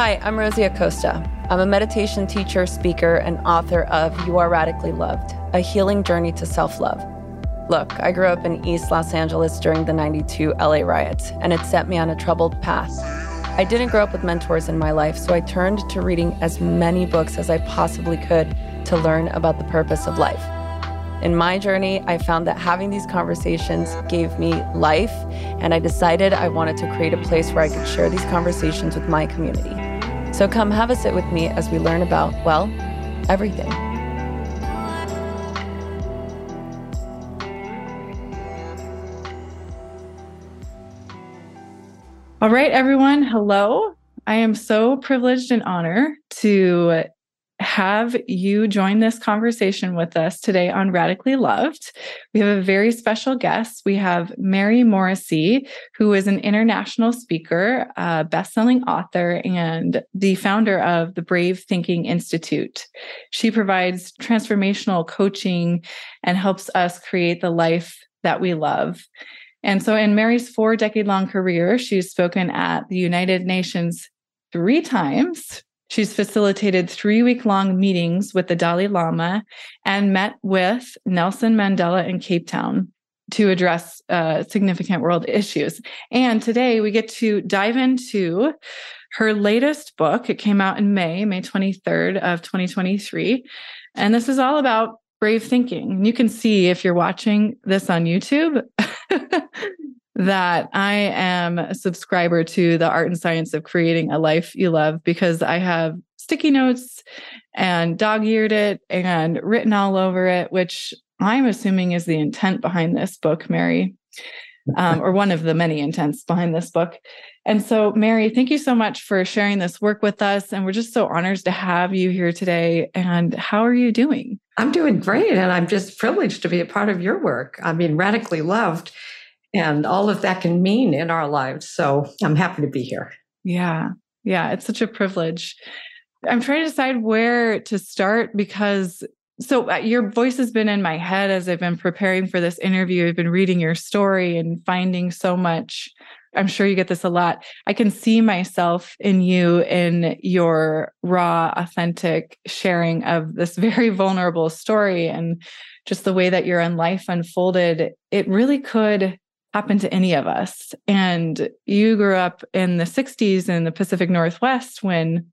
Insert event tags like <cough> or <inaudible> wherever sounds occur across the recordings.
Hi, I'm Rosie Acosta. I'm a meditation teacher, speaker, and author of You Are Radically Loved A Healing Journey to Self Love. Look, I grew up in East Los Angeles during the 92 LA riots, and it set me on a troubled path. I didn't grow up with mentors in my life, so I turned to reading as many books as I possibly could to learn about the purpose of life. In my journey, I found that having these conversations gave me life, and I decided I wanted to create a place where I could share these conversations with my community. So come have a sit with me as we learn about, well, everything. All right, everyone. Hello. I am so privileged and honored to have you join this conversation with us today on Radically Loved. We have a very special guest. We have Mary Morrissey, who is an international speaker, a best-selling author, and the founder of the Brave Thinking Institute. She provides transformational coaching and helps us create the life that we love. And so, in Mary's four decade long career, she's spoken at the United Nations three times She's facilitated three week long meetings with the Dalai Lama and met with Nelson Mandela in Cape Town to address uh, significant world issues. And today we get to dive into her latest book. It came out in May, May 23rd of 2023. And this is all about brave thinking. And you can see if you're watching this on YouTube <laughs> that I am a subscriber to the art and science of creating a life you love because I have sticky notes and dog eared it and written all over it, which I'm assuming is the intent behind this book, Mary, um, or one of the many intents behind this book. And so, Mary, thank you so much for sharing this work with us. And we're just so honored to have you here today. And how are you doing? I'm doing great. And I'm just privileged to be a part of your work. I mean, radically loved and all of that can mean in our lives. So I'm happy to be here. Yeah. Yeah. It's such a privilege. I'm trying to decide where to start because so uh, your voice has been in my head as I've been preparing for this interview. I've been reading your story and finding so much. I'm sure you get this a lot. I can see myself in you in your raw, authentic sharing of this very <laughs> vulnerable story and just the way that your own life unfolded. It really could happen to any of us. And you grew up in the 60s in the Pacific Northwest when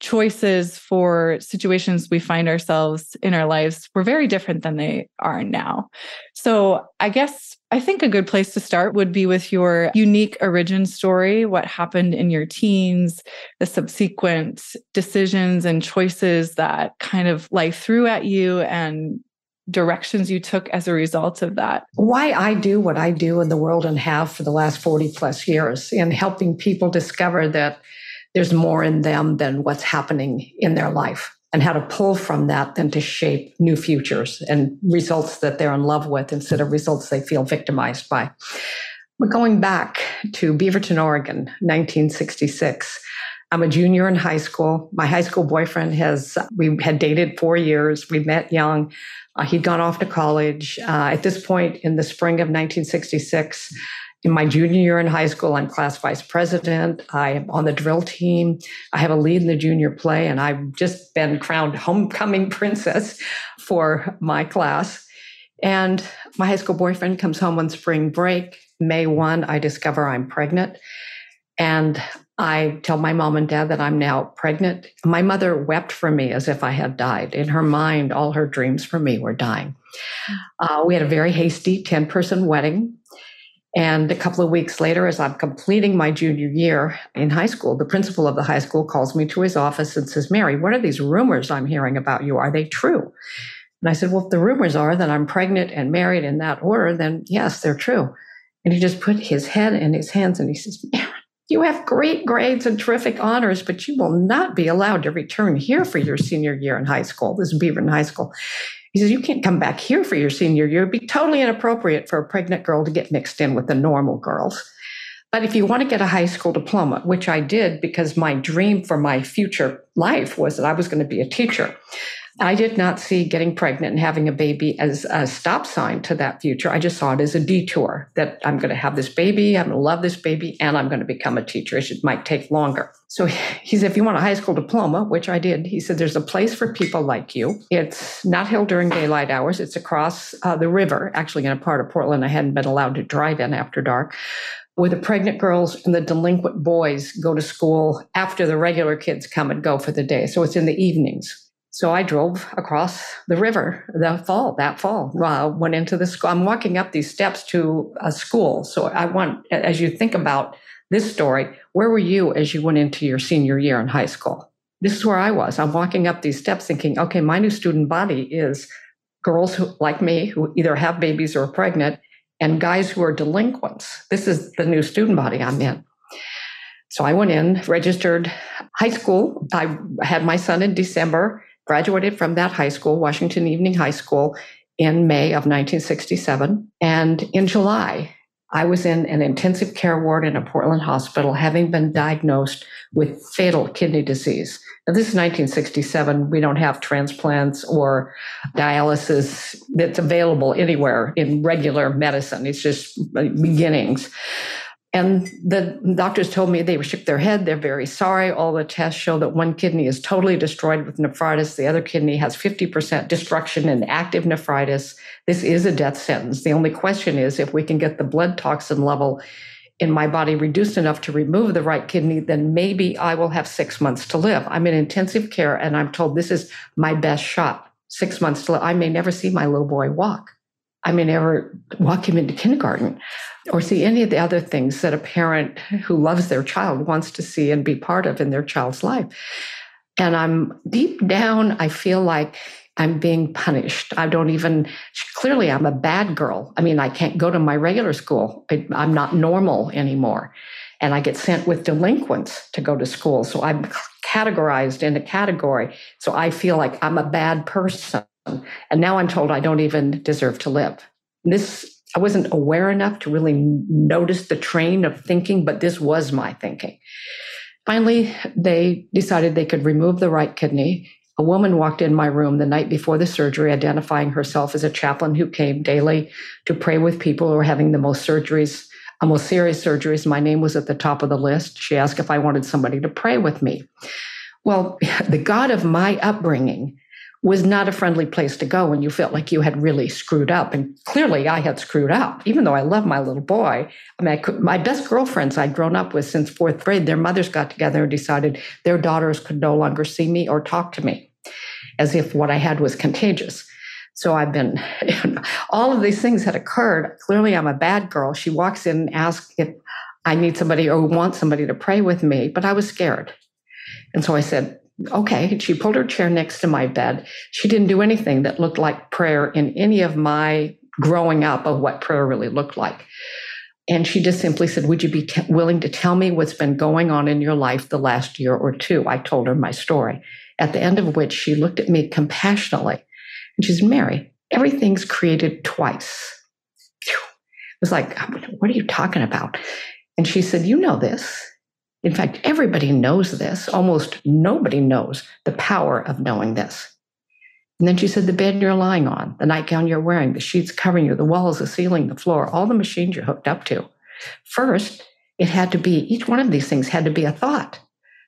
choices for situations we find ourselves in our lives were very different than they are now. So, I guess I think a good place to start would be with your unique origin story, what happened in your teens, the subsequent decisions and choices that kind of life threw at you and directions you took as a result of that? Why I do what I do in the world and have for the last 40 plus years in helping people discover that there's more in them than what's happening in their life and how to pull from that then to shape new futures and results that they're in love with instead of results they feel victimized by. But going back to Beaverton, Oregon, 1966. I'm a junior in high school. My high school boyfriend has, we had dated four years. We met young. Uh, he'd gone off to college. Uh, at this point in the spring of 1966, in my junior year in high school, I'm class vice president. I am on the drill team. I have a lead in the junior play, and I've just been crowned homecoming <laughs> princess for my class. And my high school boyfriend comes home on spring break. May 1, I discover I'm pregnant. And I tell my mom and dad that I'm now pregnant. My mother wept for me as if I had died. In her mind, all her dreams for me were dying. Uh, we had a very hasty 10 person wedding. And a couple of weeks later, as I'm completing my junior year in high school, the principal of the high school calls me to his office and says, Mary, what are these rumors I'm hearing about you? Are they true? And I said, Well, if the rumors are that I'm pregnant and married in that order, then yes, they're true. And he just put his head in his hands and he says, Mary, you have great grades and terrific honors, but you will not be allowed to return here for your senior year in high school. This is Beaverton High School. He says, You can't come back here for your senior year. It'd be totally inappropriate for a pregnant girl to get mixed in with the normal girls. But if you want to get a high school diploma, which I did because my dream for my future life was that I was going to be a teacher. I did not see getting pregnant and having a baby as a stop sign to that future. I just saw it as a detour that I'm going to have this baby, I'm going to love this baby, and I'm going to become a teacher. It might take longer. So he said, if you want a high school diploma, which I did, he said, there's a place for people like you. It's not held during daylight hours. It's across uh, the river, actually in a part of Portland I hadn't been allowed to drive in after dark where the pregnant girls and the delinquent boys go to school after the regular kids come and go for the day. So it's in the evenings. So I drove across the river that fall, that fall, uh, went into the school. I'm walking up these steps to a school. So I want, as you think about this story, where were you as you went into your senior year in high school? This is where I was. I'm walking up these steps thinking, okay, my new student body is girls who, like me, who either have babies or are pregnant, and guys who are delinquents. This is the new student body I'm in. So I went in, registered high school. I had my son in December graduated from that high school, Washington Evening High School, in May of 1967. And in July, I was in an intensive care ward in a Portland hospital, having been diagnosed with fatal kidney disease. Now, this is 1967. We don't have transplants or dialysis that's available anywhere in regular medicine. It's just beginnings. And the doctors told me they shook their head. They're very sorry. All the tests show that one kidney is totally destroyed with nephritis. The other kidney has 50% destruction and active nephritis. This is a death sentence. The only question is if we can get the blood toxin level in my body reduced enough to remove the right kidney, then maybe I will have six months to live. I'm in intensive care and I'm told this is my best shot. Six months to live. I may never see my little boy walk. I may ever walk him into kindergarten or see any of the other things that a parent who loves their child wants to see and be part of in their child's life. And I'm deep down, I feel like I'm being punished. I don't even, clearly, I'm a bad girl. I mean, I can't go to my regular school. I, I'm not normal anymore. And I get sent with delinquents to go to school. So I'm categorized in a category. So I feel like I'm a bad person. And now I'm told I don't even deserve to live. This, I wasn't aware enough to really notice the train of thinking, but this was my thinking. Finally, they decided they could remove the right kidney. A woman walked in my room the night before the surgery, identifying herself as a chaplain who came daily to pray with people who were having the most surgeries, uh, most serious surgeries. My name was at the top of the list. She asked if I wanted somebody to pray with me. Well, <laughs> the God of my upbringing was not a friendly place to go when you felt like you had really screwed up. And clearly I had screwed up, even though I love my little boy. I mean, I could, my best girlfriends I'd grown up with since fourth grade, their mothers got together and decided their daughters could no longer see me or talk to me as if what I had was contagious. So I've been, <laughs> all of these things had occurred. Clearly I'm a bad girl. She walks in and asks if I need somebody or want somebody to pray with me, but I was scared. And so I said, okay. She pulled her chair next to my bed. She didn't do anything that looked like prayer in any of my growing up of what prayer really looked like. And she just simply said, Would you be t- willing to tell me what's been going on in your life the last year or two? I told her my story, at the end of which she looked at me compassionately. And she said, Mary, everything's created twice. It was like, What are you talking about? And she said, You know this. In fact, everybody knows this. Almost nobody knows the power of knowing this. And then she said, the bed you're lying on, the nightgown you're wearing, the sheets covering you, the walls, the ceiling, the floor, all the machines you're hooked up to. First, it had to be, each one of these things had to be a thought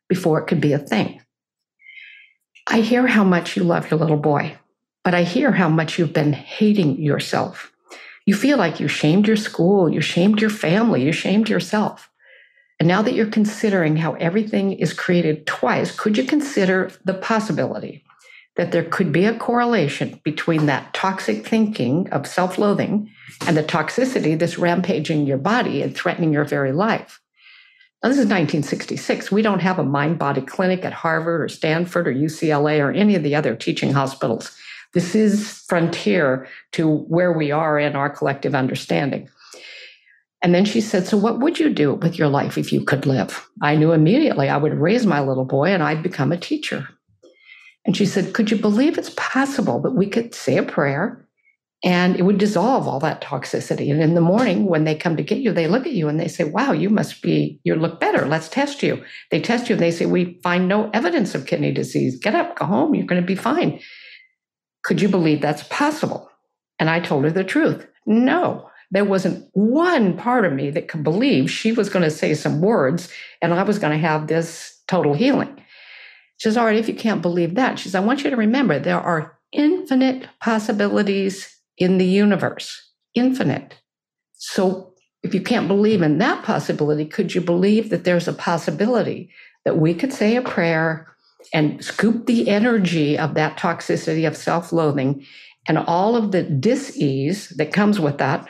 before it could be a thing. I hear how much you love your little boy, but I hear how much you've been hating yourself. You feel like you shamed your school, you shamed your family, you shamed yourself. And now that you're considering how everything is created twice, could you consider the possibility that there could be a correlation between that toxic thinking of self loathing and the toxicity that's rampaging your body and threatening your very life? Now, this is 1966. We don't have a mind body clinic at Harvard or Stanford or UCLA or any of the other teaching hospitals. This is frontier to where we are in our collective understanding. And then she said, So, what would you do with your life if you could live? I knew immediately I would raise my little boy and I'd become a teacher. And she said, Could you believe it's possible that we could say a prayer and it would dissolve all that toxicity. And in the morning, when they come to get you, they look at you and they say, Wow, you must be, you look better. Let's test you. They test you and they say, We find no evidence of kidney disease. Get up, go home. You're going to be fine. Could you believe that's possible? And I told her the truth. No, there wasn't one part of me that could believe she was going to say some words and I was going to have this total healing. She says, All right, if you can't believe that, she says, I want you to remember there are infinite possibilities in the universe, infinite. So if you can't believe in that possibility, could you believe that there's a possibility that we could say a prayer and scoop the energy of that toxicity of self loathing and all of the dis-ease that comes with that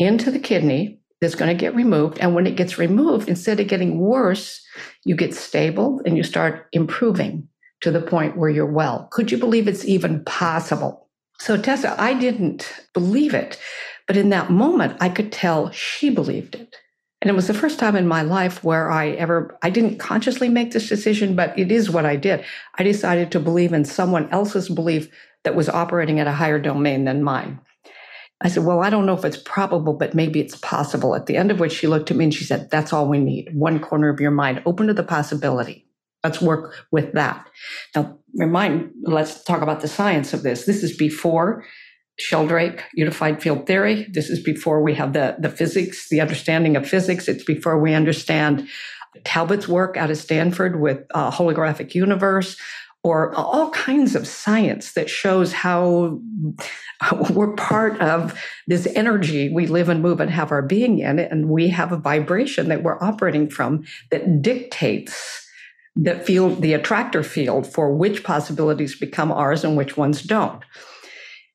into the kidney that's going to get removed. And when it gets removed, instead of getting worse, you get stable and you start improving to the point where you're well. Could you believe it's even possible? So, Tessa, I didn't believe it, but in that moment, I could tell she believed it. And it was the first time in my life where I ever, I didn't consciously make this decision, but it is what I did. I decided to believe in someone else's belief that was operating at a higher domain than mine. I said, Well, I don't know if it's probable, but maybe it's possible. At the end of which she looked at me and she said, That's all we need. One corner of your mind, open to the possibility. Let's work with that. Now, remind, let's talk about the science of this. This is before Sheldrake unified field theory. This is before we have the, the physics, the understanding of physics. It's before we understand Talbot's work out of Stanford with uh, holographic universe or all kinds of science that shows how <laughs> we're part of this energy we live and move and have our being in. And we have a vibration that we're operating from that dictates the field, the attractor field for which possibilities become ours and which ones don't.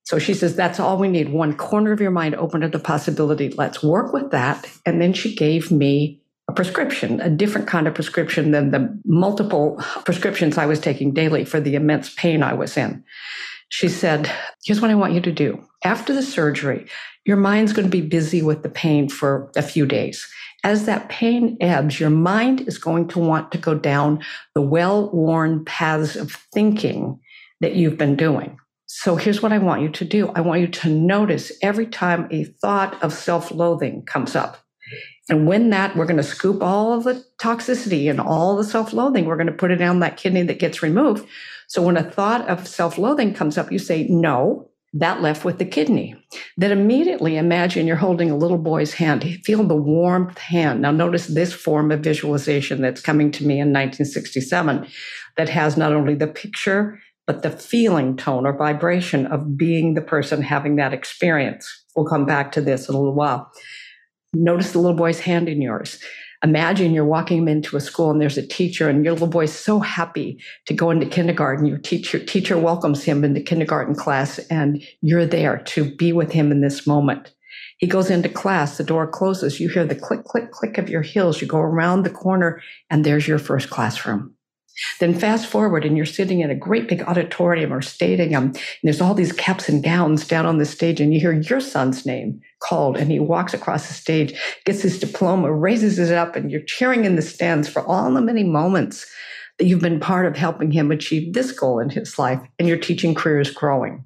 So she says, that's all we need. One corner of your mind open to the possibility. Let's work with that. And then she gave me prescription, a different kind of prescription than the multiple prescriptions I was taking daily for the immense pain I was in. She said, Here's what I want you to do. After the surgery, your mind's going to be busy with the pain for a few days as that pain ebbs, your mind is going to want to go down the well worn paths of thinking that you've been doing. So here's what I want you to do I want you to notice every time a thought of self loathing comes up. And when that, we're going to scoop all of the toxicity and all the self loathing, we're going to put it down that kidney that gets removed. So when a thought of self loathing comes up, you say, no, that left with the kidney. Then immediately imagine you're holding a little boy's hand. Feel the warmth hand. Now, notice this form of visualization that's coming to me in 1967 that has not only the picture, but the feeling tone or vibration of being the person having that experience. We'll come back to this in a little while. Notice the little boy's hand in yours. Imagine you're walking him into a school and there's a teacher and your little boy's so happy to go into kindergarten. Your teacher, teacher welcomes him in the kindergarten class and you're there to be with him in this moment. He goes into class, the door closes, you hear the click, click, click of your heels. You go around the corner and there's your first classroom. Then fast forward and you're sitting in a great big auditorium or stadium, and there's all these caps and gowns down on the stage, and you hear your son's name called, and he walks across the stage, gets his diploma, raises it up, and you're cheering in the stands for all the many moments that you've been part of helping him achieve this goal in his life, and your teaching career is growing.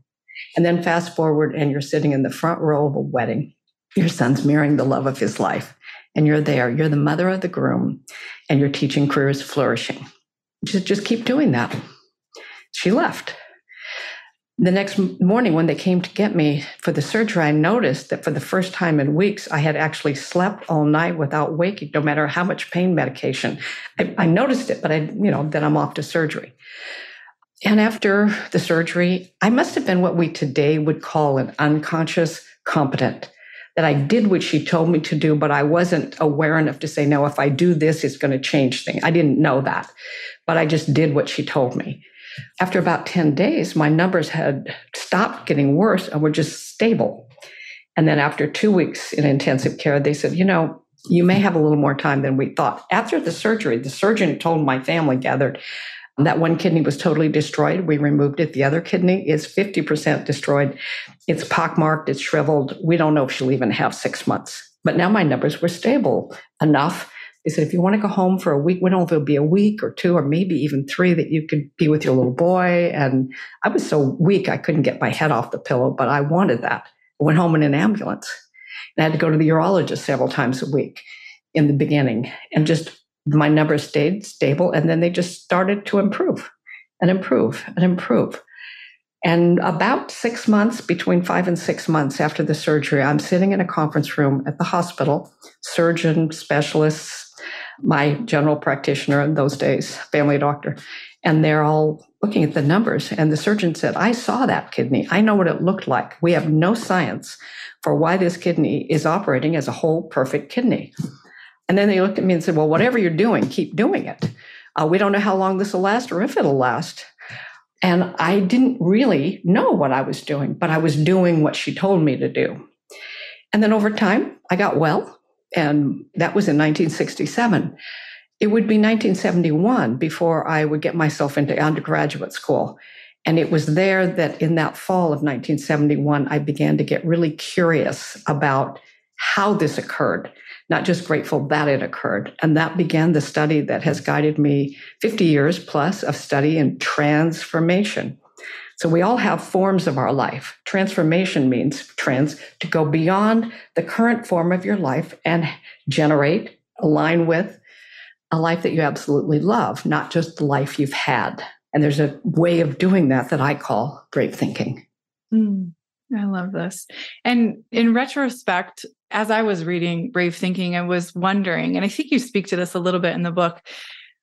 And then fast forward, and you're sitting in the front row of a wedding. Your son's marrying the love of his life, and you're there. You're the mother of the groom, and your teaching career is flourishing just, just keep doing that. She left. The next morning, when they came to get me for the surgery, I noticed that for the first time in weeks, I had actually slept all night without waking, no matter how much pain medication. I, I noticed it, but I, you know, then I'm off to surgery. And after the surgery, I must have been what we today would call an unconscious competent that I did what she told me to do, but I wasn't aware enough to say, no, if I do this, it's going to change things. I didn't know that, but I just did what she told me. After about 10 days, my numbers had stopped getting worse and were just stable. And then after two weeks in intensive care, they said, you know, you may have a little more time than we thought. After the surgery, the surgeon told my family gathered, that one kidney was totally destroyed. We removed it. The other kidney is 50% destroyed. It's pockmarked, it's shriveled. We don't know if she'll even have six months. But now my numbers were stable enough. They said, if you want to go home for a week, we don't know if it'll be a week or two or maybe even three that you could be with your little boy. And I was so weak, I couldn't get my head off the pillow, but I wanted that. I went home in an ambulance. And I had to go to the urologist several times a week in the beginning. And just my numbers stayed stable. And then they just started to improve and improve and improve. And about six months, between five and six months after the surgery, I'm sitting in a conference room at the hospital, surgeon, specialists, my general practitioner in those days, family doctor, and they're all looking at the numbers. And the surgeon said, I saw that kidney. I know what it looked like. We have no science for why this kidney is operating as a whole perfect kidney. And then they looked at me and said, Well, whatever you're doing, keep doing it. Uh, we don't know how long this will last or if it'll last. And I didn't really know what I was doing, but I was doing what she told me to do. And then over time, I got well. And that was in 1967. It would be 1971 before I would get myself into undergraduate school. And it was there that in that fall of 1971, I began to get really curious about how this occurred, not just grateful that it occurred. And that began the study that has guided me 50 years plus of study and transformation. So we all have forms of our life. Transformation means trans to go beyond the current form of your life and generate, align with a life that you absolutely love, not just the life you've had. And there's a way of doing that that I call brave thinking. Mm, I love this. And in retrospect, as I was reading Brave Thinking, I was wondering, and I think you speak to this a little bit in the book.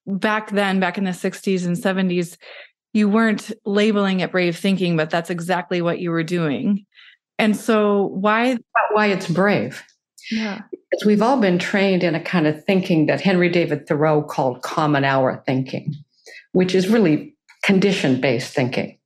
Back then, back in the 60s and 70s, you weren't labeling it brave thinking, but that's exactly what you were doing. And so, why? Why it's brave. Yeah. Because we've all been trained in a kind of thinking that Henry David Thoreau called common hour thinking, which is really condition based thinking.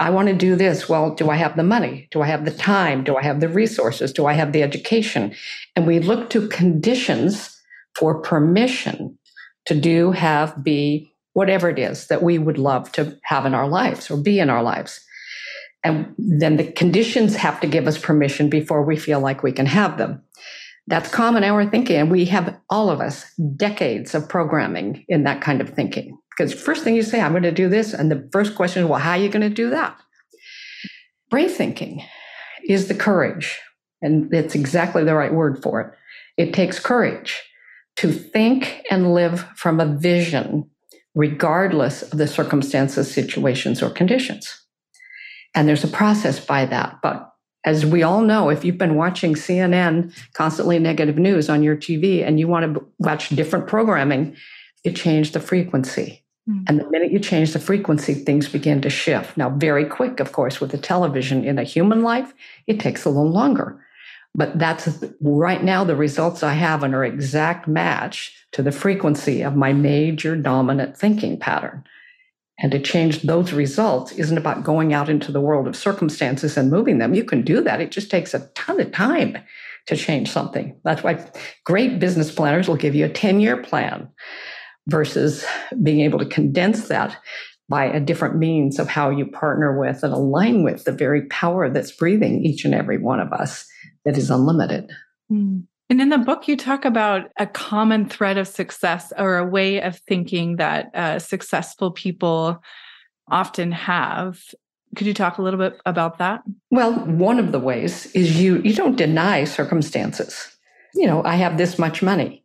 I want to do this. Well, do I have the money? Do I have the time? Do I have the resources? Do I have the education? And we look to conditions for permission to do, have, be, whatever it is that we would love to have in our lives or be in our lives. And then the conditions have to give us permission before we feel like we can have them. That's common hour thinking. And we have, all of us, decades of programming in that kind of thinking. Because first thing you say, I'm going to do this. And the first question well, how are you going to do that? Brave thinking is the courage. And it's exactly the right word for it. It takes courage to think and live from a vision regardless of the circumstances, situations, or conditions. And there's a process by that. But as we all know, if you've been watching CNN, constantly negative news on your TV, and you want to watch different programming, you change the frequency. Mm. And the minute you change the frequency, things begin to shift. Now, very quick, of course, with the television in a human life, it takes a little longer. But that's right now the results I have and are exact match to the frequency of my major dominant thinking pattern. And to change those results isn't about going out into the world of circumstances and moving them. You can do that. It just takes a ton of time to change something. That's why great business planners will give you a 10 year plan versus being able to condense that by a different means of how you partner with and align with the very power that's breathing each and every one of us that is unlimited. Mm. And in the book, you talk about a common thread of success or a way of thinking that uh, successful people often have. Could you talk a little bit about that? Well, one of the ways is you you don't deny circumstances. You know, I have this much money.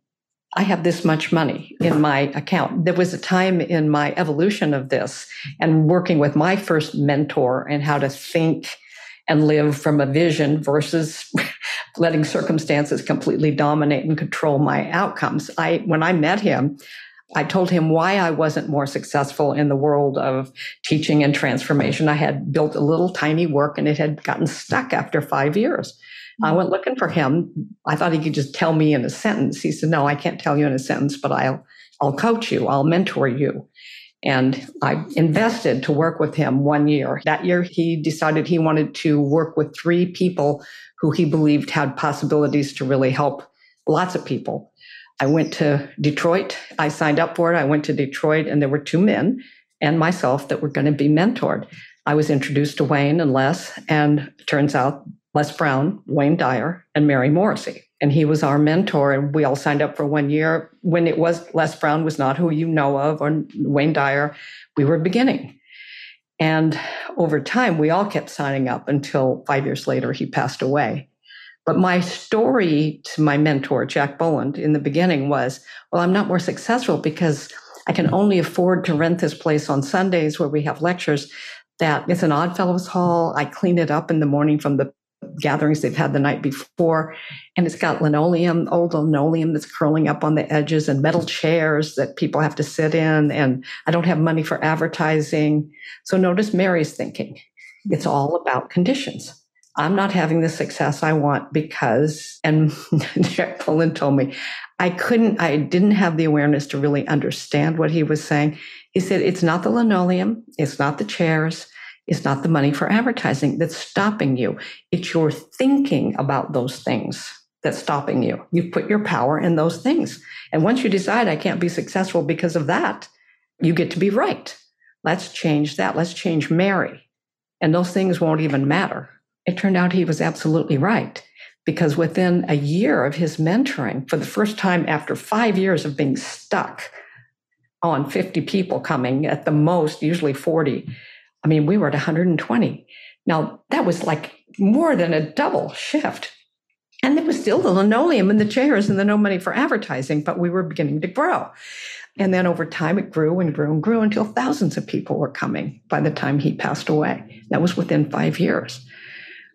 I have this much money in uh-huh. my account. There was a time in my evolution of this and working with my first mentor and how to think and live from a vision versus <laughs> letting circumstances completely dominate and control my outcomes. I when I met him, I told him why I wasn't more successful in the world of teaching and transformation. I had built a little tiny work and it had gotten stuck after 5 years. I mm-hmm. went looking for him. I thought he could just tell me in a sentence. He said, "No, I can't tell you in a sentence, but I'll I'll coach you. I'll mentor you." And I invested to work with him one year. That year, he decided he wanted to work with three people who he believed had possibilities to really help lots of people. I went to Detroit. I signed up for it. I went to Detroit, and there were two men and myself that were going to be mentored. I was introduced to Wayne and Les, and turns out Les Brown, Wayne Dyer, and Mary Morrissey. And he was our mentor, and we all signed up for one year. When it was Les Brown was not who you know of, or Wayne Dyer, we were beginning. And over time, we all kept signing up until five years later, he passed away. But my story to my mentor, Jack Boland, in the beginning was well, I'm not more successful because I can only afford to rent this place on Sundays where we have lectures. That it's an odd fellows Hall. I clean it up in the morning from the gatherings they've had the night before. And it's got linoleum, old linoleum that's curling up on the edges and metal chairs that people have to sit in. And I don't have money for advertising. So notice Mary's thinking. It's all about conditions. I'm not having the success I want because, and <laughs> Jack Boland told me, I couldn't, I didn't have the awareness to really understand what he was saying. He said, it's not the linoleum, it's not the chairs, it's not the money for advertising that's stopping you. It's your thinking about those things that's stopping you. You put your power in those things. And once you decide I can't be successful because of that, you get to be right. Let's change that. Let's change Mary. And those things won't even matter. It turned out he was absolutely right because within a year of his mentoring, for the first time after five years of being stuck on 50 people coming at the most, usually 40, I mean, we were at 120. Now, that was like more than a double shift. And there was still the linoleum and the chairs and the no money for advertising, but we were beginning to grow. And then over time, it grew and grew and grew until thousands of people were coming by the time he passed away. That was within five years.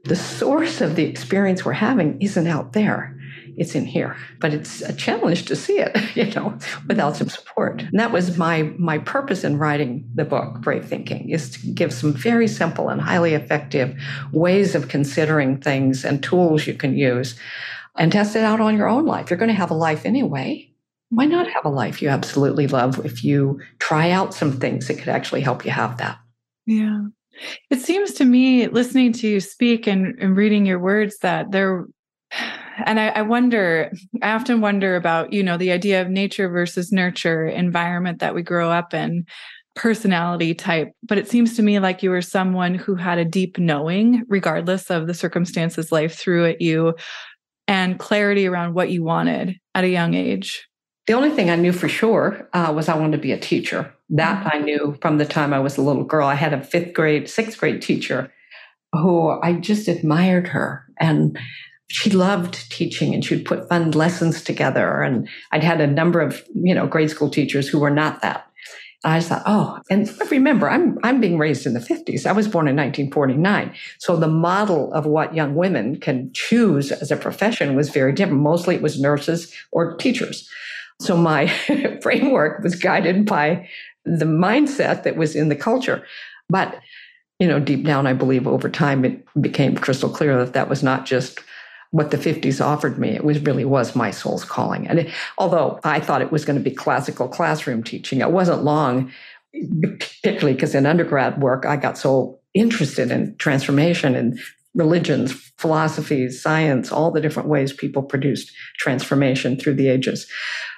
The source of the experience we're having isn't out there it's in here. But it's a challenge to see it, <laughs> you know, without some support. And that was my my purpose in writing the book, Brave Thinking, is to give some very simple and highly effective ways of considering things and tools you can use and test it out on your own life. You're going to have a life anyway. Why not have a life you absolutely love if you try out some things that could actually help you have that? Yeah. It seems to me, listening to you speak and, and reading your words, that there and I, I, wonder i often wonder about you know the idea of nature versus nurture environment that we grow up in personality type. But it seems to me like you were someone who had a deep knowing regardless of the circumstances life threw at you and clarity around what you wanted at a young age. The only thing i knew for sure uh, was i wanted to be a teacher. That mm-hmm. i knew from the time i was a little girl. I had a fifth grade sixth grade teacher who i just admired her. And she loved teaching and she would put fun lessons together. And I'd had a number of, you know, grade school teachers who were not that. I thought, oh, and remember, I'm I'm being raised in the 50s. I was born in 1949. So the model of what young women can choose as a profession was very different. Mostly it was nurses or teachers. So my <laughs> framework was guided by the mindset that was in the culture. But, you know, deep down, I believe over time it became crystal clear that that was not just what the 50s offered me. It was really was my soul's calling. And it, although I thought it was going to be classical classroom teaching, it wasn't long, particularly because in undergrad work, I got so interested in transformation and religions, philosophies, science, all the different ways people produced transformation through the ages.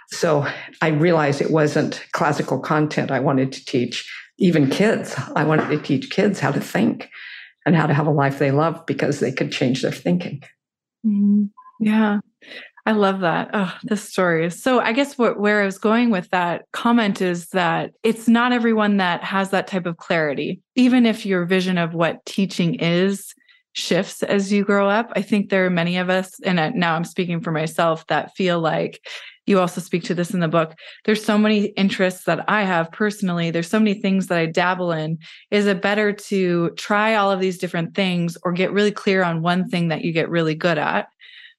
So I realized it wasn't classical content I wanted to teach, even kids. I wanted to teach kids how to think and how to have a life they love because they could change their thinking. Mm, yeah. I love that. Oh, this story so. I guess what, where I was going with that comment is that it's not everyone that has that type of clarity. Even if your vision of what teaching is shifts as you grow up, I think there are many of us, and now I'm speaking for myself, that feel like you also speak to this in the book. There's so many interests that I have personally. There's so many things that I dabble in. Is it better to try all of these different things or get really clear on one thing that you get really good at?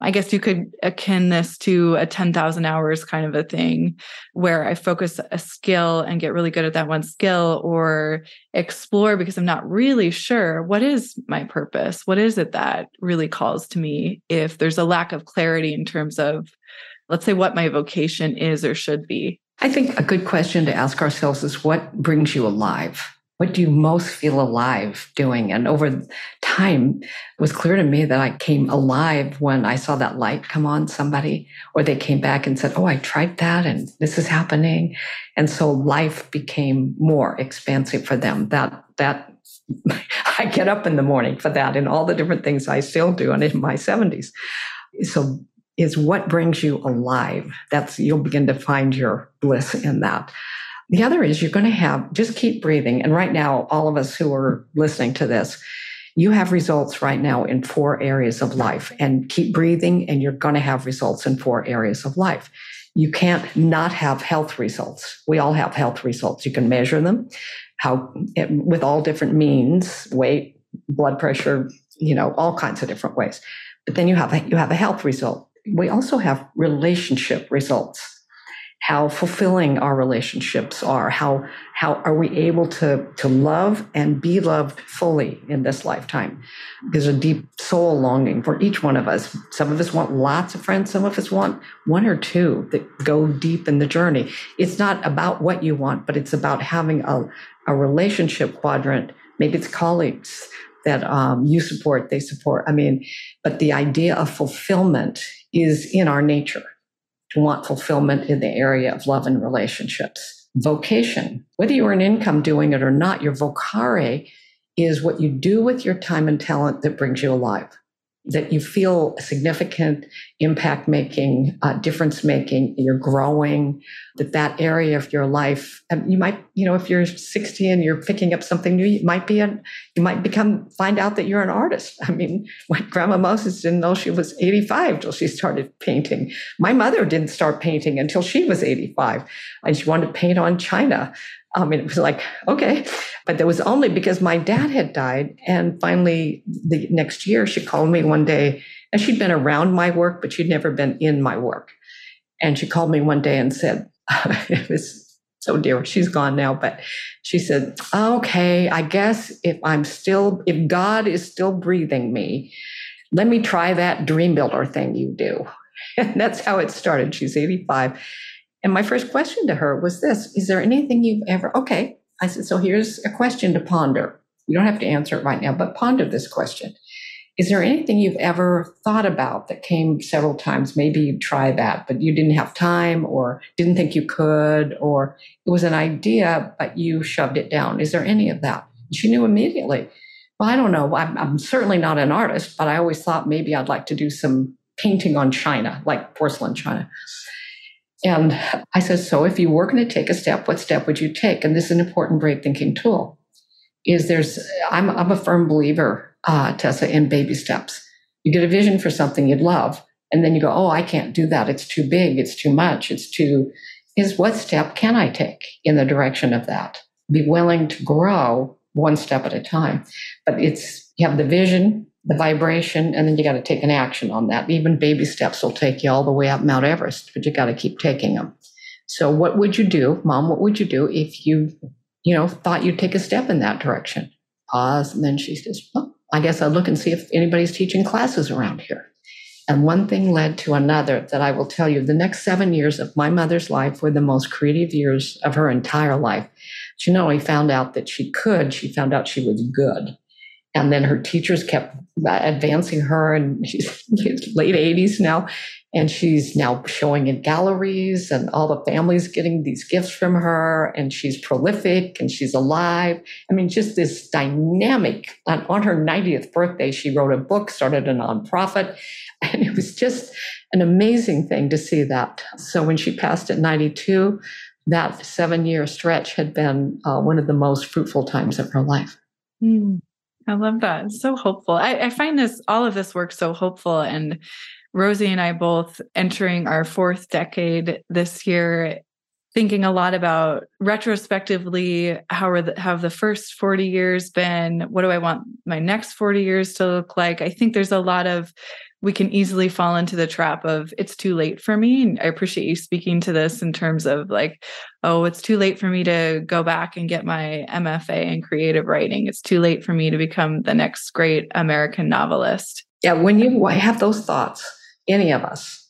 I guess you could akin this to a 10,000 hours kind of a thing where I focus a skill and get really good at that one skill or explore because I'm not really sure what is my purpose? What is it that really calls to me if there's a lack of clarity in terms of let's say what my vocation is or should be? I think a good question to ask ourselves is what brings you alive? What do you most feel alive doing? And over time, it was clear to me that I came alive when I saw that light come on somebody, or they came back and said, Oh, I tried that and this is happening. And so life became more expansive for them. That, that, <laughs> I get up in the morning for that and all the different things I still do and in my 70s. So is what brings you alive. That's you'll begin to find your bliss in that. The other is you're going to have, just keep breathing. And right now, all of us who are listening to this, you have results right now in four areas of life and keep breathing and you're going to have results in four areas of life. You can't not have health results. We all have health results. You can measure them how with all different means, weight, blood pressure, you know, all kinds of different ways. But then you have a, you have a health result. We also have relationship results how fulfilling our relationships are, how how are we able to to love and be loved fully in this lifetime. There's a deep soul longing for each one of us. Some of us want lots of friends, some of us want one or two that go deep in the journey. It's not about what you want, but it's about having a, a relationship quadrant. Maybe it's colleagues that um, you support, they support. I mean, but the idea of fulfillment is in our nature to want fulfillment in the area of love and relationships. Vocation, whether you're an income doing it or not, your vocare is what you do with your time and talent that brings you alive that you feel significant impact making uh, difference making you're growing that that area of your life um, you might you know if you're 60 and you're picking up something new you might be an you might become find out that you're an artist. I mean my grandma moses didn't know she was 85 till she started painting. My mother didn't start painting until she was 85 and she wanted to paint on china I mean, it was like, okay. But that was only because my dad had died. And finally, the next year, she called me one day, and she'd been around my work, but she'd never been in my work. And she called me one day and said, <laughs> it was so dear, she's gone now, but she said, okay, I guess if I'm still, if God is still breathing me, let me try that dream builder thing you do. <laughs> And that's how it started. She's 85. And my first question to her was this Is there anything you've ever, okay. I said, so here's a question to ponder. You don't have to answer it right now, but ponder this question. Is there anything you've ever thought about that came several times? Maybe you tried that, but you didn't have time or didn't think you could, or it was an idea, but you shoved it down. Is there any of that? She knew immediately. Well, I don't know. I'm, I'm certainly not an artist, but I always thought maybe I'd like to do some painting on china, like porcelain china. And I said, so if you were going to take a step, what step would you take? And this is an important brave thinking tool. Is there's I'm I'm a firm believer, uh, Tessa, in baby steps. You get a vision for something you'd love, and then you go, oh, I can't do that. It's too big. It's too much. It's too. Is what step can I take in the direction of that? Be willing to grow one step at a time. But it's you have the vision, the vibration, and then you got to take an action on that. Even baby steps will take you all the way up Mount Everest, but you got to keep taking them. So, what would you do, Mom? What would you do if you, you know, thought you'd take a step in that direction? Pause, and then she says, "Well, I guess I'll look and see if anybody's teaching classes around here." And one thing led to another that I will tell you. The next seven years of my mother's life were the most creative years of her entire life. She not only found out that she could, she found out she was good. And then her teachers kept advancing her, and she's late 80s now. And she's now showing in galleries, and all the families getting these gifts from her. And she's prolific and she's alive. I mean, just this dynamic. On, on her 90th birthday, she wrote a book, started a nonprofit. <laughs> And it was just an amazing thing to see that. So when she passed at 92, that seven year stretch had been uh, one of the most fruitful times of her life. Mm. I love that. It's so hopeful. I, I find this all of this work so hopeful. And Rosie and I both entering our fourth decade this year, thinking a lot about retrospectively how are the, have the first 40 years been? What do I want my next 40 years to look like? I think there's a lot of we can easily fall into the trap of it's too late for me. And I appreciate you speaking to this in terms of like, oh, it's too late for me to go back and get my MFA in creative writing. It's too late for me to become the next great American novelist. Yeah, when you have those thoughts, any of us,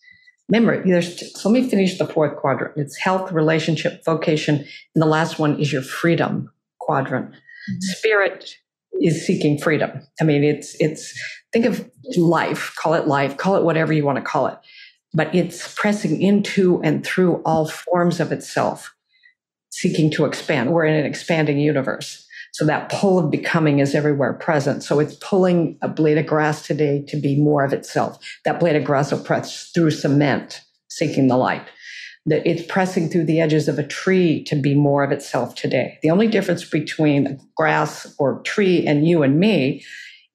remember, there's so let me finish the fourth quadrant. It's health, relationship, vocation, and the last one is your freedom quadrant. Mm-hmm. Spirit is seeking freedom. I mean, it's it's think of life, call it life, call it whatever you want to call it, but it's pressing into and through all forms of itself, seeking to expand. We're in an expanding universe. So that pull of becoming is everywhere present. So it's pulling a blade of grass today to be more of itself. That blade of grass will press through cement, seeking the light. that it's pressing through the edges of a tree to be more of itself today. The only difference between grass or tree and you and me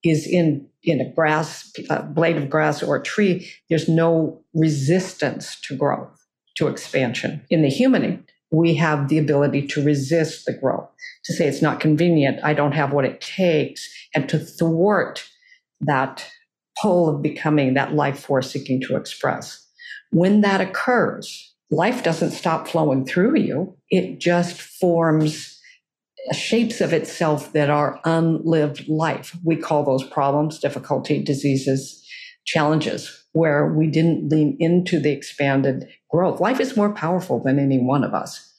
is in in a grass a blade of grass or a tree there's no resistance to growth to expansion. In the human we have the ability to resist the growth to say it's not convenient i don't have what it takes and to thwart that pull of becoming that life force seeking to express. When that occurs life doesn't stop flowing through you it just forms shapes of itself that are unlived life. We call those problems, difficulty, diseases, challenges, where we didn't lean into the expanded growth. Life is more powerful than any one of us.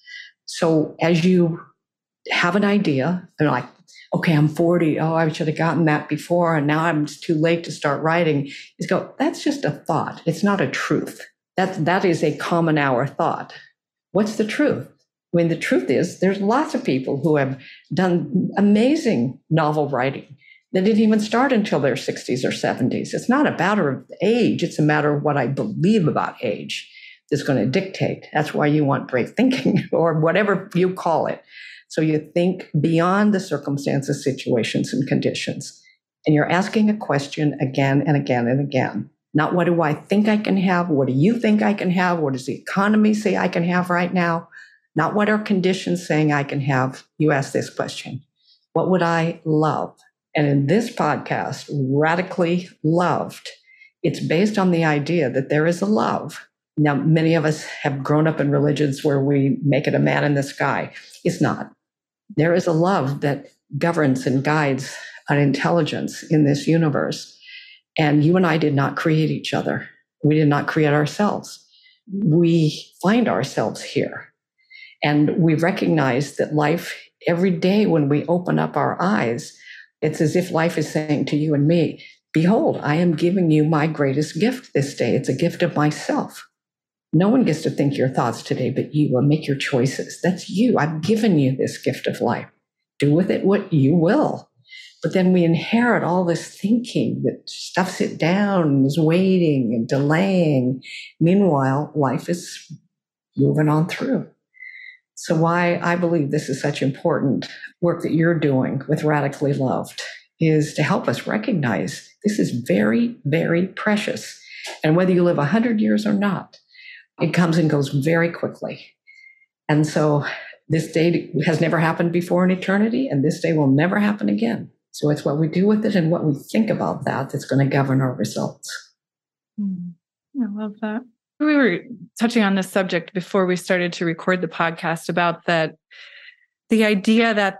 So as you have an idea, and like, okay, I'm 40. Oh, I should have gotten that before. And now I'm too late to start writing. Is go, that's just a thought. It's not a truth. That, that is a common hour thought. What's the truth? When the truth is, there's lots of people who have done amazing novel writing that didn't even start until their 60s or 70s. It's not a matter of age, it's a matter of what I believe about age that's going to dictate. That's why you want great thinking <laughs> or whatever you call it. So you think beyond the circumstances, situations, and conditions. And you're asking a question again and again and again. Not what do I think I can have? What do you think I can have? What does the economy say I can have right now? Not what are conditions saying I can have. You ask this question What would I love? And in this podcast, Radically Loved, it's based on the idea that there is a love. Now, many of us have grown up in religions where we make it a man in the sky. It's not. There is a love that governs and guides an intelligence in this universe. And you and I did not create each other. We did not create ourselves. We find ourselves here. And we recognize that life, every day when we open up our eyes, it's as if life is saying to you and me, Behold, I am giving you my greatest gift this day. It's a gift of myself. No one gets to think your thoughts today but you will make your choices. That's you. I've given you this gift of life. Do with it what you will. But then we inherit all this thinking that stuffs it down and is waiting and delaying. Meanwhile, life is moving on through. So, why I believe this is such important work that you're doing with Radically Loved is to help us recognize this is very, very precious. And whether you live 100 years or not, it comes and goes very quickly. And so, this day has never happened before in eternity, and this day will never happen again. So, it's what we do with it and what we think about that that's going to govern our results. Mm, I love that we were touching on this subject before we started to record the podcast about that the idea that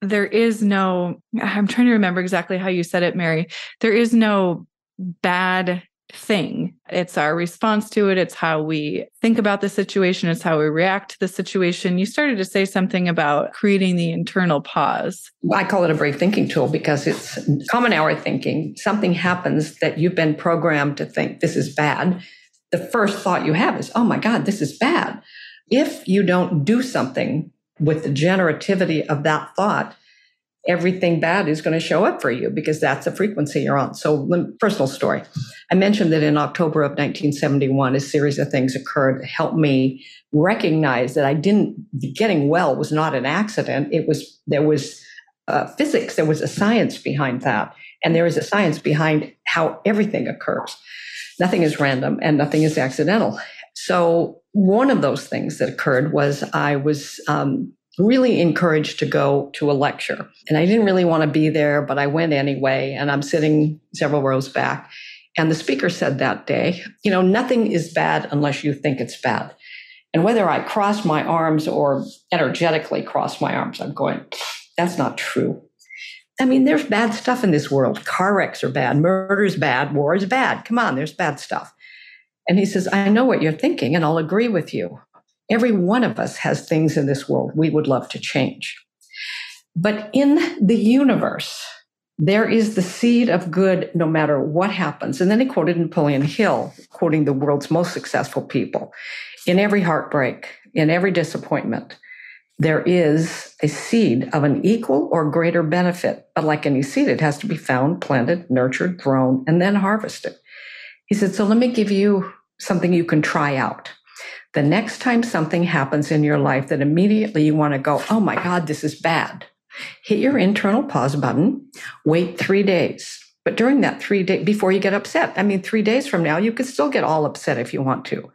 there is no i'm trying to remember exactly how you said it mary. There is no bad thing. It's our response to it. It's how we think about the situation. It's how we react to the situation. You started to say something about creating the internal pause. I call it a brave thinking tool because it's common hour thinking. Something happens that you've been programmed to think this is bad the first thought you have is, oh my God, this is bad. If you don't do something with the generativity of that thought, everything bad is going to show up for you because that's the frequency you're on. So, personal story. I mentioned that in October of 1971, a series of things occurred that helped me recognize that I didn't, getting well was not an accident. It was, there was uh, physics, there was a science behind that. And there is a science behind how everything occurs. Nothing is random and nothing is accidental. So, one of those things that occurred was I was um, really encouraged to go to a lecture. And I didn't really want to be there, but I went anyway. And I'm sitting several rows back. And the speaker said that day, you know, nothing is bad unless you think it's bad. And whether I cross my arms or energetically cross my arms, I'm going, that's not true. I mean, there's bad stuff in this world. Car wrecks are bad, murder is bad, war is bad. Come on, there's bad stuff. And he says, I know what you're thinking, and I'll agree with you. Every one of us has things in this world we would love to change. But in the universe, there is the seed of good no matter what happens. And then he quoted Napoleon Hill, quoting the world's most successful people. In every heartbreak, in every disappointment, there is a seed of an equal or greater benefit. But like any seed, it has to be found, planted, nurtured, grown, and then harvested. He said, So let me give you something you can try out. the next time something happens in your life that immediately you want to go, oh my God, this is bad, hit your internal pause button, wait three days. But during that three days, before you get upset, I mean, three days from now, you could still get all upset if you want to.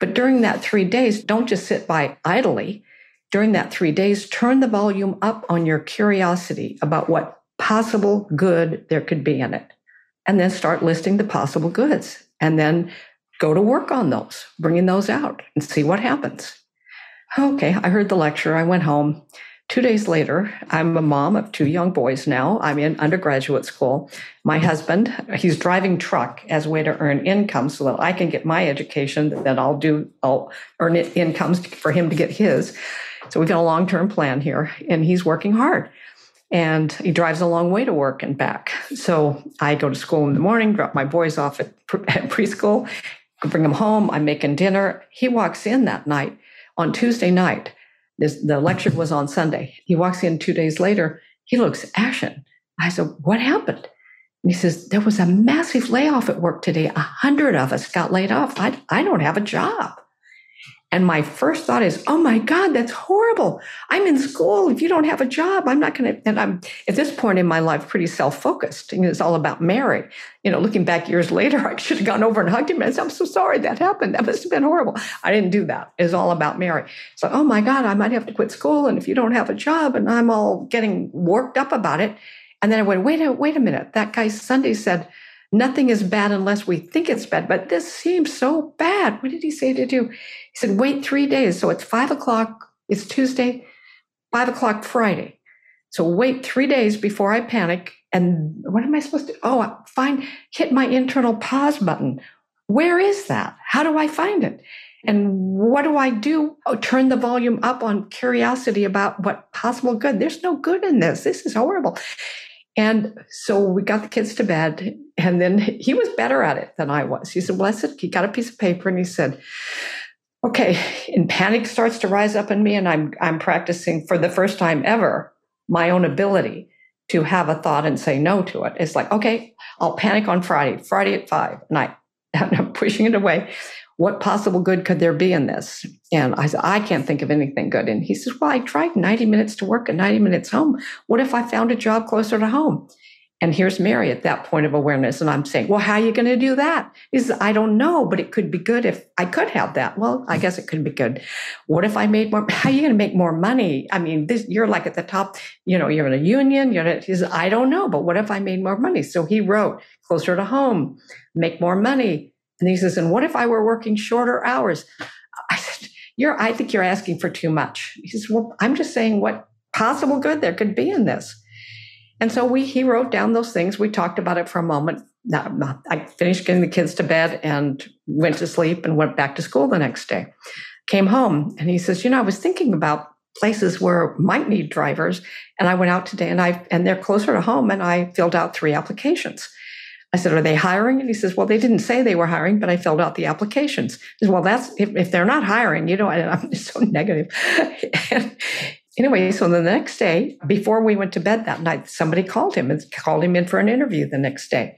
But during that three days, don't just sit by idly. During that three days, turn the volume up on your curiosity about what possible good there could be in it. And then start listing the possible goods. And then go to work on those, bringing those out and see what happens. Okay, I heard the lecture. I went home. Two days later, I'm a mom of two young boys now. I'm in undergraduate school. My husband, he's driving truck as a way to earn income so that I can get my education, that I'll do, I'll earn it incomes for him to get his. So we've got a long term plan here, and he's working hard. And he drives a long way to work and back. So I go to school in the morning, drop my boys off at, pre- <laughs> at preschool, bring them home. I'm making dinner. He walks in that night on Tuesday night. This, the lecture was on Sunday. He walks in two days later. He looks ashen. I said, What happened? And he says, There was a massive layoff at work today. A hundred of us got laid off. I, I don't have a job. And my first thought is, oh my God, that's horrible. I'm in school. If you don't have a job, I'm not going to. And I'm at this point in my life pretty self focused. And it's all about Mary. You know, looking back years later, <laughs> I should have gone over and hugged him and said, I'm so sorry that happened. That must have been horrible. I didn't do that. It's all about Mary. So, oh my God, I might have to quit school. And if you don't have a job, and I'm all getting worked up about it. And then I went, wait a, wait a minute. That guy Sunday said, Nothing is bad unless we think it's bad, but this seems so bad. What did he say to do? He said, wait three days. So it's five o'clock, it's Tuesday, five o'clock Friday. So wait three days before I panic. And what am I supposed to? Oh, find, hit my internal pause button. Where is that? How do I find it? And what do I do? Oh, turn the volume up on curiosity about what possible good. There's no good in this. This is horrible. And so we got the kids to bed, and then he was better at it than I was. He said, I he got a piece of paper and he said, Okay, and panic starts to rise up in me, and I'm I'm practicing for the first time ever my own ability to have a thought and say no to it. It's like, okay, I'll panic on Friday, Friday at five, and I, <laughs> I'm pushing it away what possible good could there be in this? And I said, I can't think of anything good. And he says, Well, I tried 90 minutes to work and 90 minutes home. What if I found a job closer to home? And here's Mary at that point of awareness. And I'm saying, Well, how are you going to do that? He says, I don't know, but it could be good if I could have that. Well, I guess it could be good. What if I made more? How are you going to make more money? I mean, this, you're like at the top, you know, you're in a union. You're he says, I don't know, but what if I made more money? So he wrote, Closer to home, make more money and he says, and what if I were working shorter hours? I said, you're, I think you're asking for too much. He says, well, I'm just saying what possible good there could be in this. And so we, he wrote down those things. We talked about it for a moment. I finished getting the kids to bed and went to sleep and went back to school the next day. Came home and he says, you know, I was thinking about places where might need drivers. And I went out today and I, and they're closer to home and I filled out three applications. I said, Are they hiring? And he says, Well, they didn't say they were hiring, but I filled out the applications. He says, Well, that's if, if they're not hiring, you know, I, am so <laughs> negative. anyway, so the next day, before we went to bed that night, somebody called him and called him in for an interview the next day.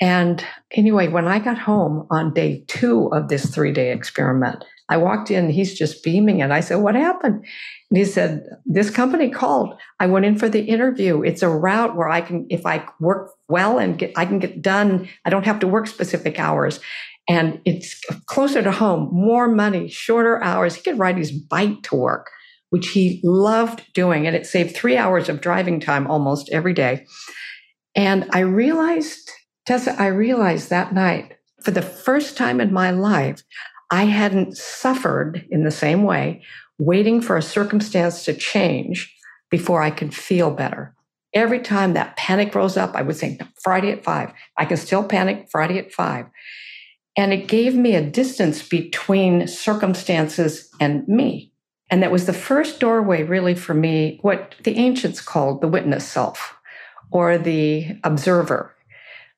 And anyway, when I got home on day two of this three day experiment, I walked in, he's just beaming, and I said, What happened? And he said, This company called. I went in for the interview. It's a route where I can, if I work well and get, I can get done, I don't have to work specific hours. And it's closer to home, more money, shorter hours. He could ride his bike to work, which he loved doing. And it saved three hours of driving time almost every day. And I realized, Tessa, I realized that night for the first time in my life, I hadn't suffered in the same way waiting for a circumstance to change before I can feel better. Every time that panic rose up, I would say, Friday at five. I can still panic Friday at five. And it gave me a distance between circumstances and me. And that was the first doorway, really, for me, what the ancients called the witness self or the observer.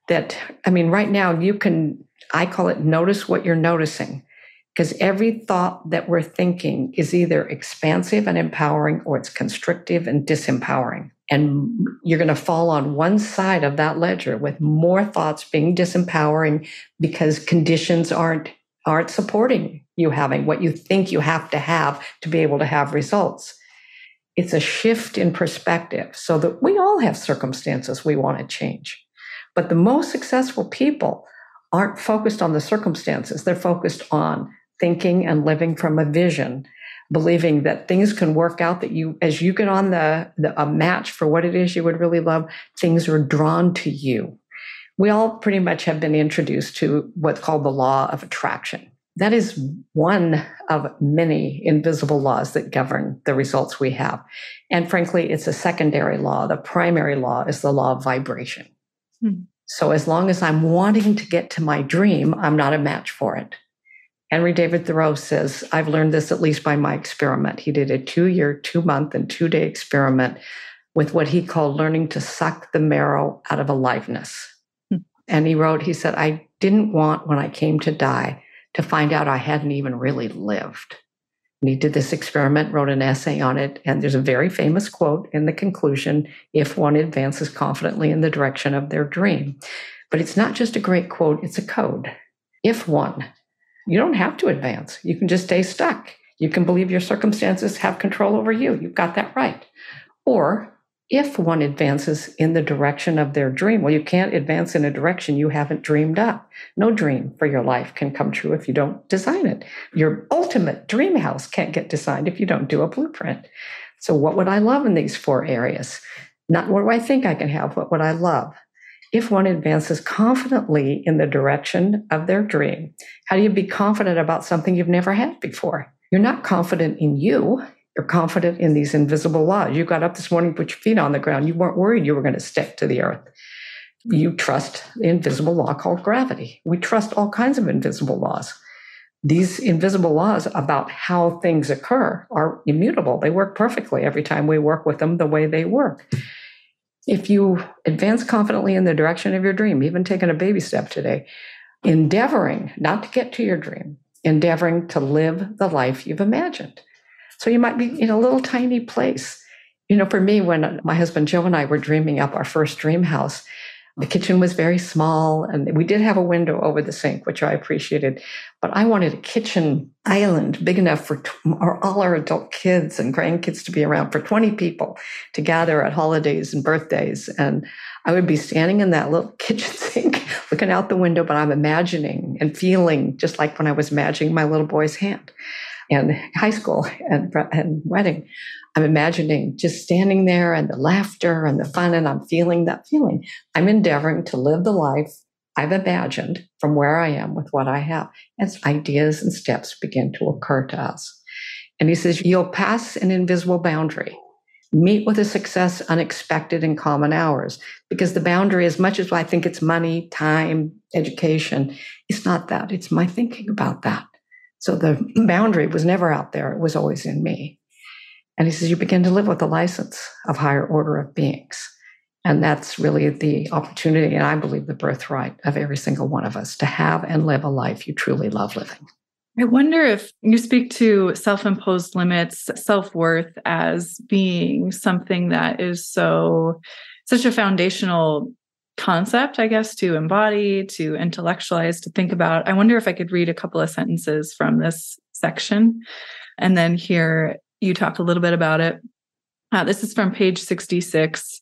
That, I mean, right now you can, I call it notice what you're noticing because every thought that we're thinking is either expansive and empowering or it's constrictive and disempowering. And you're going to fall on one side of that ledger with more thoughts being disempowering because conditions aren't aren't supporting you having, what you think you have to have to be able to have results. It's a shift in perspective so that we all have circumstances we want to change. But the most successful people aren't focused on the circumstances, they're focused on thinking and living from a vision believing that things can work out that you as you get on the, the, a match for what it is you would really love things are drawn to you. We all pretty much have been introduced to what's called the law of attraction. That is one of many invisible laws that govern the results we have. And frankly it's a secondary law. The primary law is the law of vibration. Hmm. so as long as i'm wanting to get to my dream i'm not a match for it Henry David Thoreau says, I've learned this at least by my experiment. He did a two year, two month, and two day experiment with what he called learning to suck the marrow out of aliveness. Hmm. And he wrote, he said, I didn't want when I came to die to find out I hadn't even really lived. And he did this experiment, wrote an essay on it, and there's a very famous quote in the conclusion if one advances confidently in the direction of their dream. But it's not just a great quote, it's a code. If one you don't have to advance. You can just stay stuck. You can believe your circumstances have control over you. You've got that right. Or if one advances in the direction of their dream, well, you can't advance in a direction you haven't dreamed up. No dream for your life can come true if you don't design it. Your ultimate dream house can't get designed if you don't do a blueprint. So, what would I love in these four areas? Not what do I think I can have, but what I love if one advances confidently in the direction of their dream, how do you be confident about something you've never had before? You're not confident in you. You're confident in these invisible laws. You got up this morning, put your feet on the ground. You weren't worried you were going to stick to the earth. You trust the invisible law called gravity. We trust all kinds of invisible laws. These invisible laws about how things occur are immutable. They work perfectly every time we work with them the way they work if you advance confidently in the direction of your dream, even taking a baby step today, endeavoring not to get to your dream, endeavoring to live the life you've imagined. So you might be in a little tiny place. You know, for me, when my husband Joe and I were dreaming up our first dream house, the kitchen was very small, and we did have a window over the sink, which I appreciated. But I wanted a kitchen island big enough for t- all our adult kids and grandkids to be around for 20 people to gather at holidays and birthdays. And I would be standing in that little <laughs> kitchen sink looking out the window, but I'm imagining and feeling just like when I was imagining my little boy's hand and high school and, and wedding. I'm imagining just standing there and the laughter and the fun, and I'm feeling that feeling. I'm endeavoring to live the life I've imagined from where I am with what I have as ideas and steps begin to occur to us. And he says, You'll pass an invisible boundary. Meet with a success unexpected in common hours. Because the boundary, as much as I think it's money, time, education, it's not that. It's my thinking about that. So the boundary was never out there, it was always in me. And he says, You begin to live with the license of higher order of beings. And that's really the opportunity, and I believe the birthright of every single one of us to have and live a life you truly love living. I wonder if you speak to self imposed limits, self worth as being something that is so, such a foundational concept, I guess, to embody, to intellectualize, to think about. I wonder if I could read a couple of sentences from this section and then hear you talk a little bit about it. Uh, this is from page 66.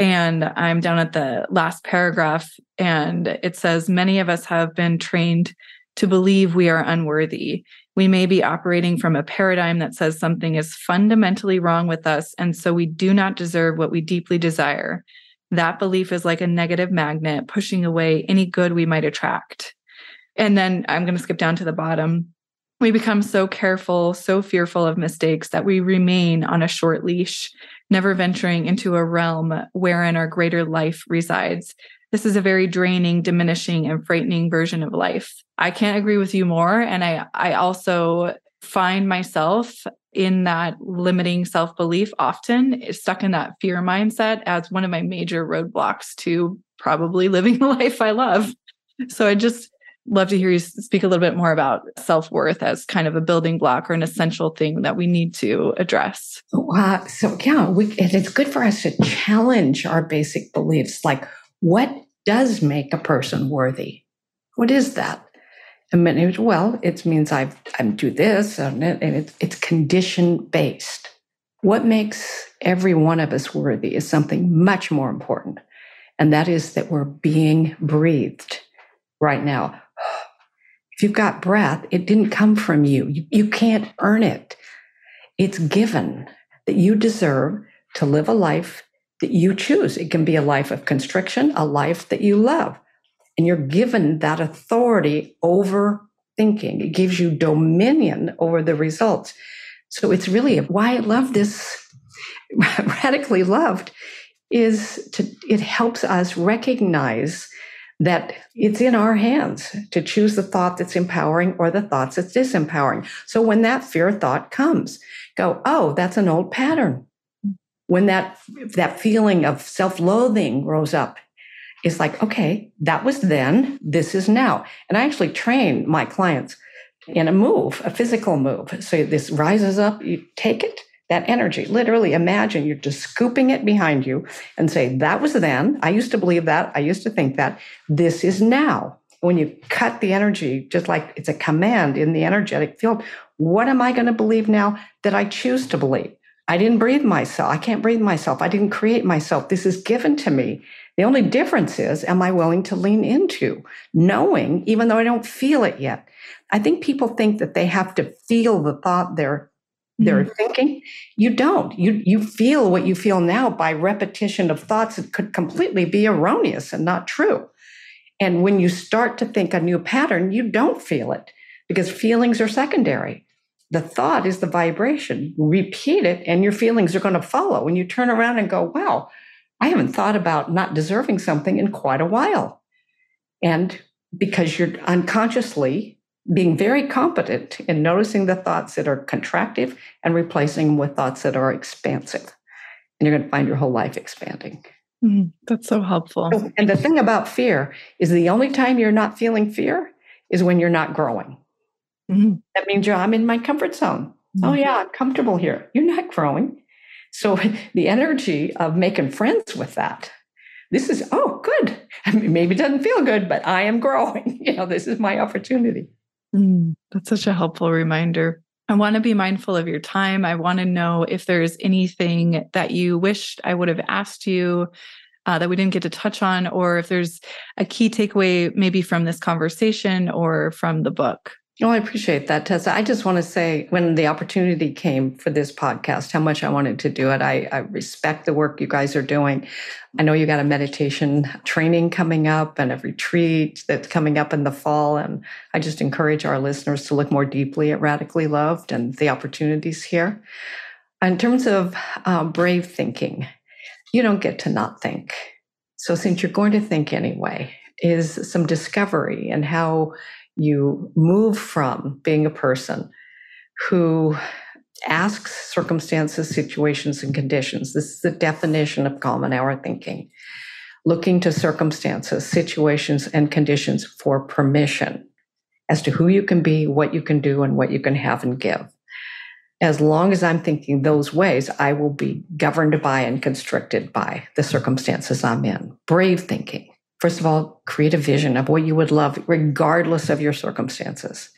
And I'm down at the last paragraph, and it says Many of us have been trained to believe we are unworthy. We may be operating from a paradigm that says something is fundamentally wrong with us, and so we do not deserve what we deeply desire. That belief is like a negative magnet pushing away any good we might attract. And then I'm going to skip down to the bottom we become so careful, so fearful of mistakes that we remain on a short leash, never venturing into a realm wherein our greater life resides. This is a very draining, diminishing, and frightening version of life. I can't agree with you more. And I, I also find myself in that limiting self belief often, stuck in that fear mindset as one of my major roadblocks to probably <laughs> living the life I love. So I just, love to hear you speak a little bit more about self worth as kind of a building block or an essential thing that we need to address. Uh, so, yeah, we, it's good for us to challenge our basic beliefs like what does make a person worthy? What is that? And well, it means I I do this, and it's, it's condition based. What makes every one of us worthy is something much more important, and that is that we're being breathed right now. <sighs> If you've got breath, it didn't come from you. You, you can't earn it. It's given that you deserve to live a life that you choose. It can be a life of constriction, a life that you love. And you're given that authority over thinking. It gives you dominion over the results. So it's really why I love this <laughs> radically loved is to it helps us recognize that it's in our hands to choose the thought that's empowering or the thoughts that's disempowering. So when that fear thought comes, go, oh, that's an old pattern. When that that feeling of self-loathing rose up, it's like, okay, that was then, this is now. And I actually train my clients in a move, a physical move. So this rises up, you take it, that energy. Literally imagine you're just scooping it behind you and say, that was then. I used to believe that. I used to think that. This is now. When you cut the energy, just like it's a command in the energetic field, what am I going to believe now that I choose to believe? I didn't breathe myself. I can't breathe myself. I didn't create myself. This is given to me. The only difference is, am I willing to lean into knowing, even though I don't feel it yet? I think people think that they have to feel the thought they're they're mm-hmm. thinking. You don't. You you feel what you feel now by repetition of thoughts that could completely be erroneous and not true. And when you start to think a new pattern, you don't feel it because feelings are secondary. The thought is the vibration. Repeat it, and your feelings are going to follow. When you turn around and go, wow, I haven't thought about not deserving something in quite a while. And because you're unconsciously being very competent in noticing the thoughts that are contractive and replacing them with thoughts that are expansive. And you're going to find your whole life expanding. Mm, that's so helpful. And the thing about fear is the only time you're not feeling fear is when you're not growing. Mm-hmm. That means you're, I'm in my comfort zone. Mm-hmm. Oh, yeah, I'm comfortable here. You're not growing. So <laughs> the energy of making friends with that, this is, oh, good. Maybe it doesn't feel good, but I am growing. <laughs> You know, this is my opportunity. Mm, that's such a helpful reminder. I want to be mindful of your time. I want to know if there's anything that you wished I would have asked you uh, that we didn't get to touch on, or if there's a key takeaway maybe from this conversation or from the book. Oh, I appreciate that, Tessa. I just want to say when the opportunity came for this podcast, how much I wanted to do it. I, I, respect the work you guys are doing. I know you got a meditation training coming up and a retreat that's coming up in the fall. And I just encourage our listeners to look more deeply at Radically Loved and the opportunities here. In terms of uh, brave thinking, you don't get to not think. So, since you're going to think anyway, is some discovery and how you move from being a person who asks circumstances, situations, and conditions. This is the definition of common hour thinking. Looking to circumstances, situations, and conditions for permission as to who you can be, what you can do, and what you can have and give. As long as I'm thinking those ways, I will be governed by and constricted by the circumstances I'm in. Brave thinking First of all, create a vision of what you would love, regardless of your circumstances,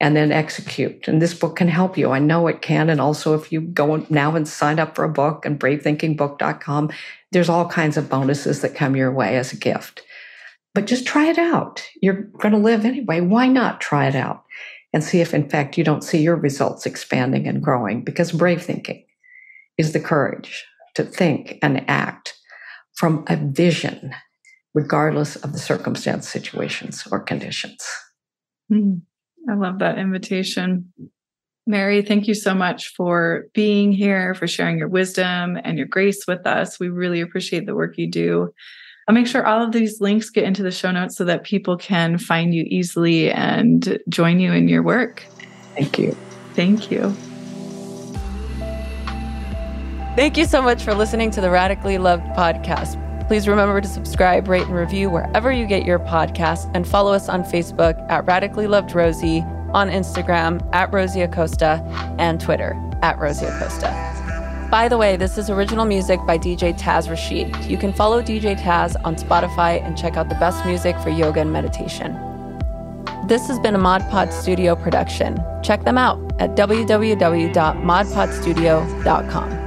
and then execute. And this book can help you. I know it can. And also, if you go now and sign up for a book and bravethinkingbook.com, there's all kinds of bonuses that come your way as a gift. But just try it out. You're going to live anyway. Why not try it out and see if, in fact, you don't see your results expanding and growing? Because brave thinking is the courage to think and act from a vision regardless of the circumstance, situations, or conditions. Mm, I love that invitation. Mary, thank you so much for being here, for sharing your wisdom and your grace with us. We really appreciate the work you do. I'll make sure all of these links get into the show notes so that people can find you easily and join you in your work. Thank you. Thank you. Thank you so much for listening to the Radically Loved podcast. Please remember to subscribe, rate, and review wherever you get your podcasts, and follow us on Facebook at Radically Loved Rosie, on Instagram at Rosie Acosta, and Twitter at Rosie Acosta. By the way, this is original music by DJ Taz Rashid. You can follow DJ Taz on Spotify and check out the best music for yoga and meditation. This has been a Mod Pod Studio production. Check them out at www.modpodstudio.com.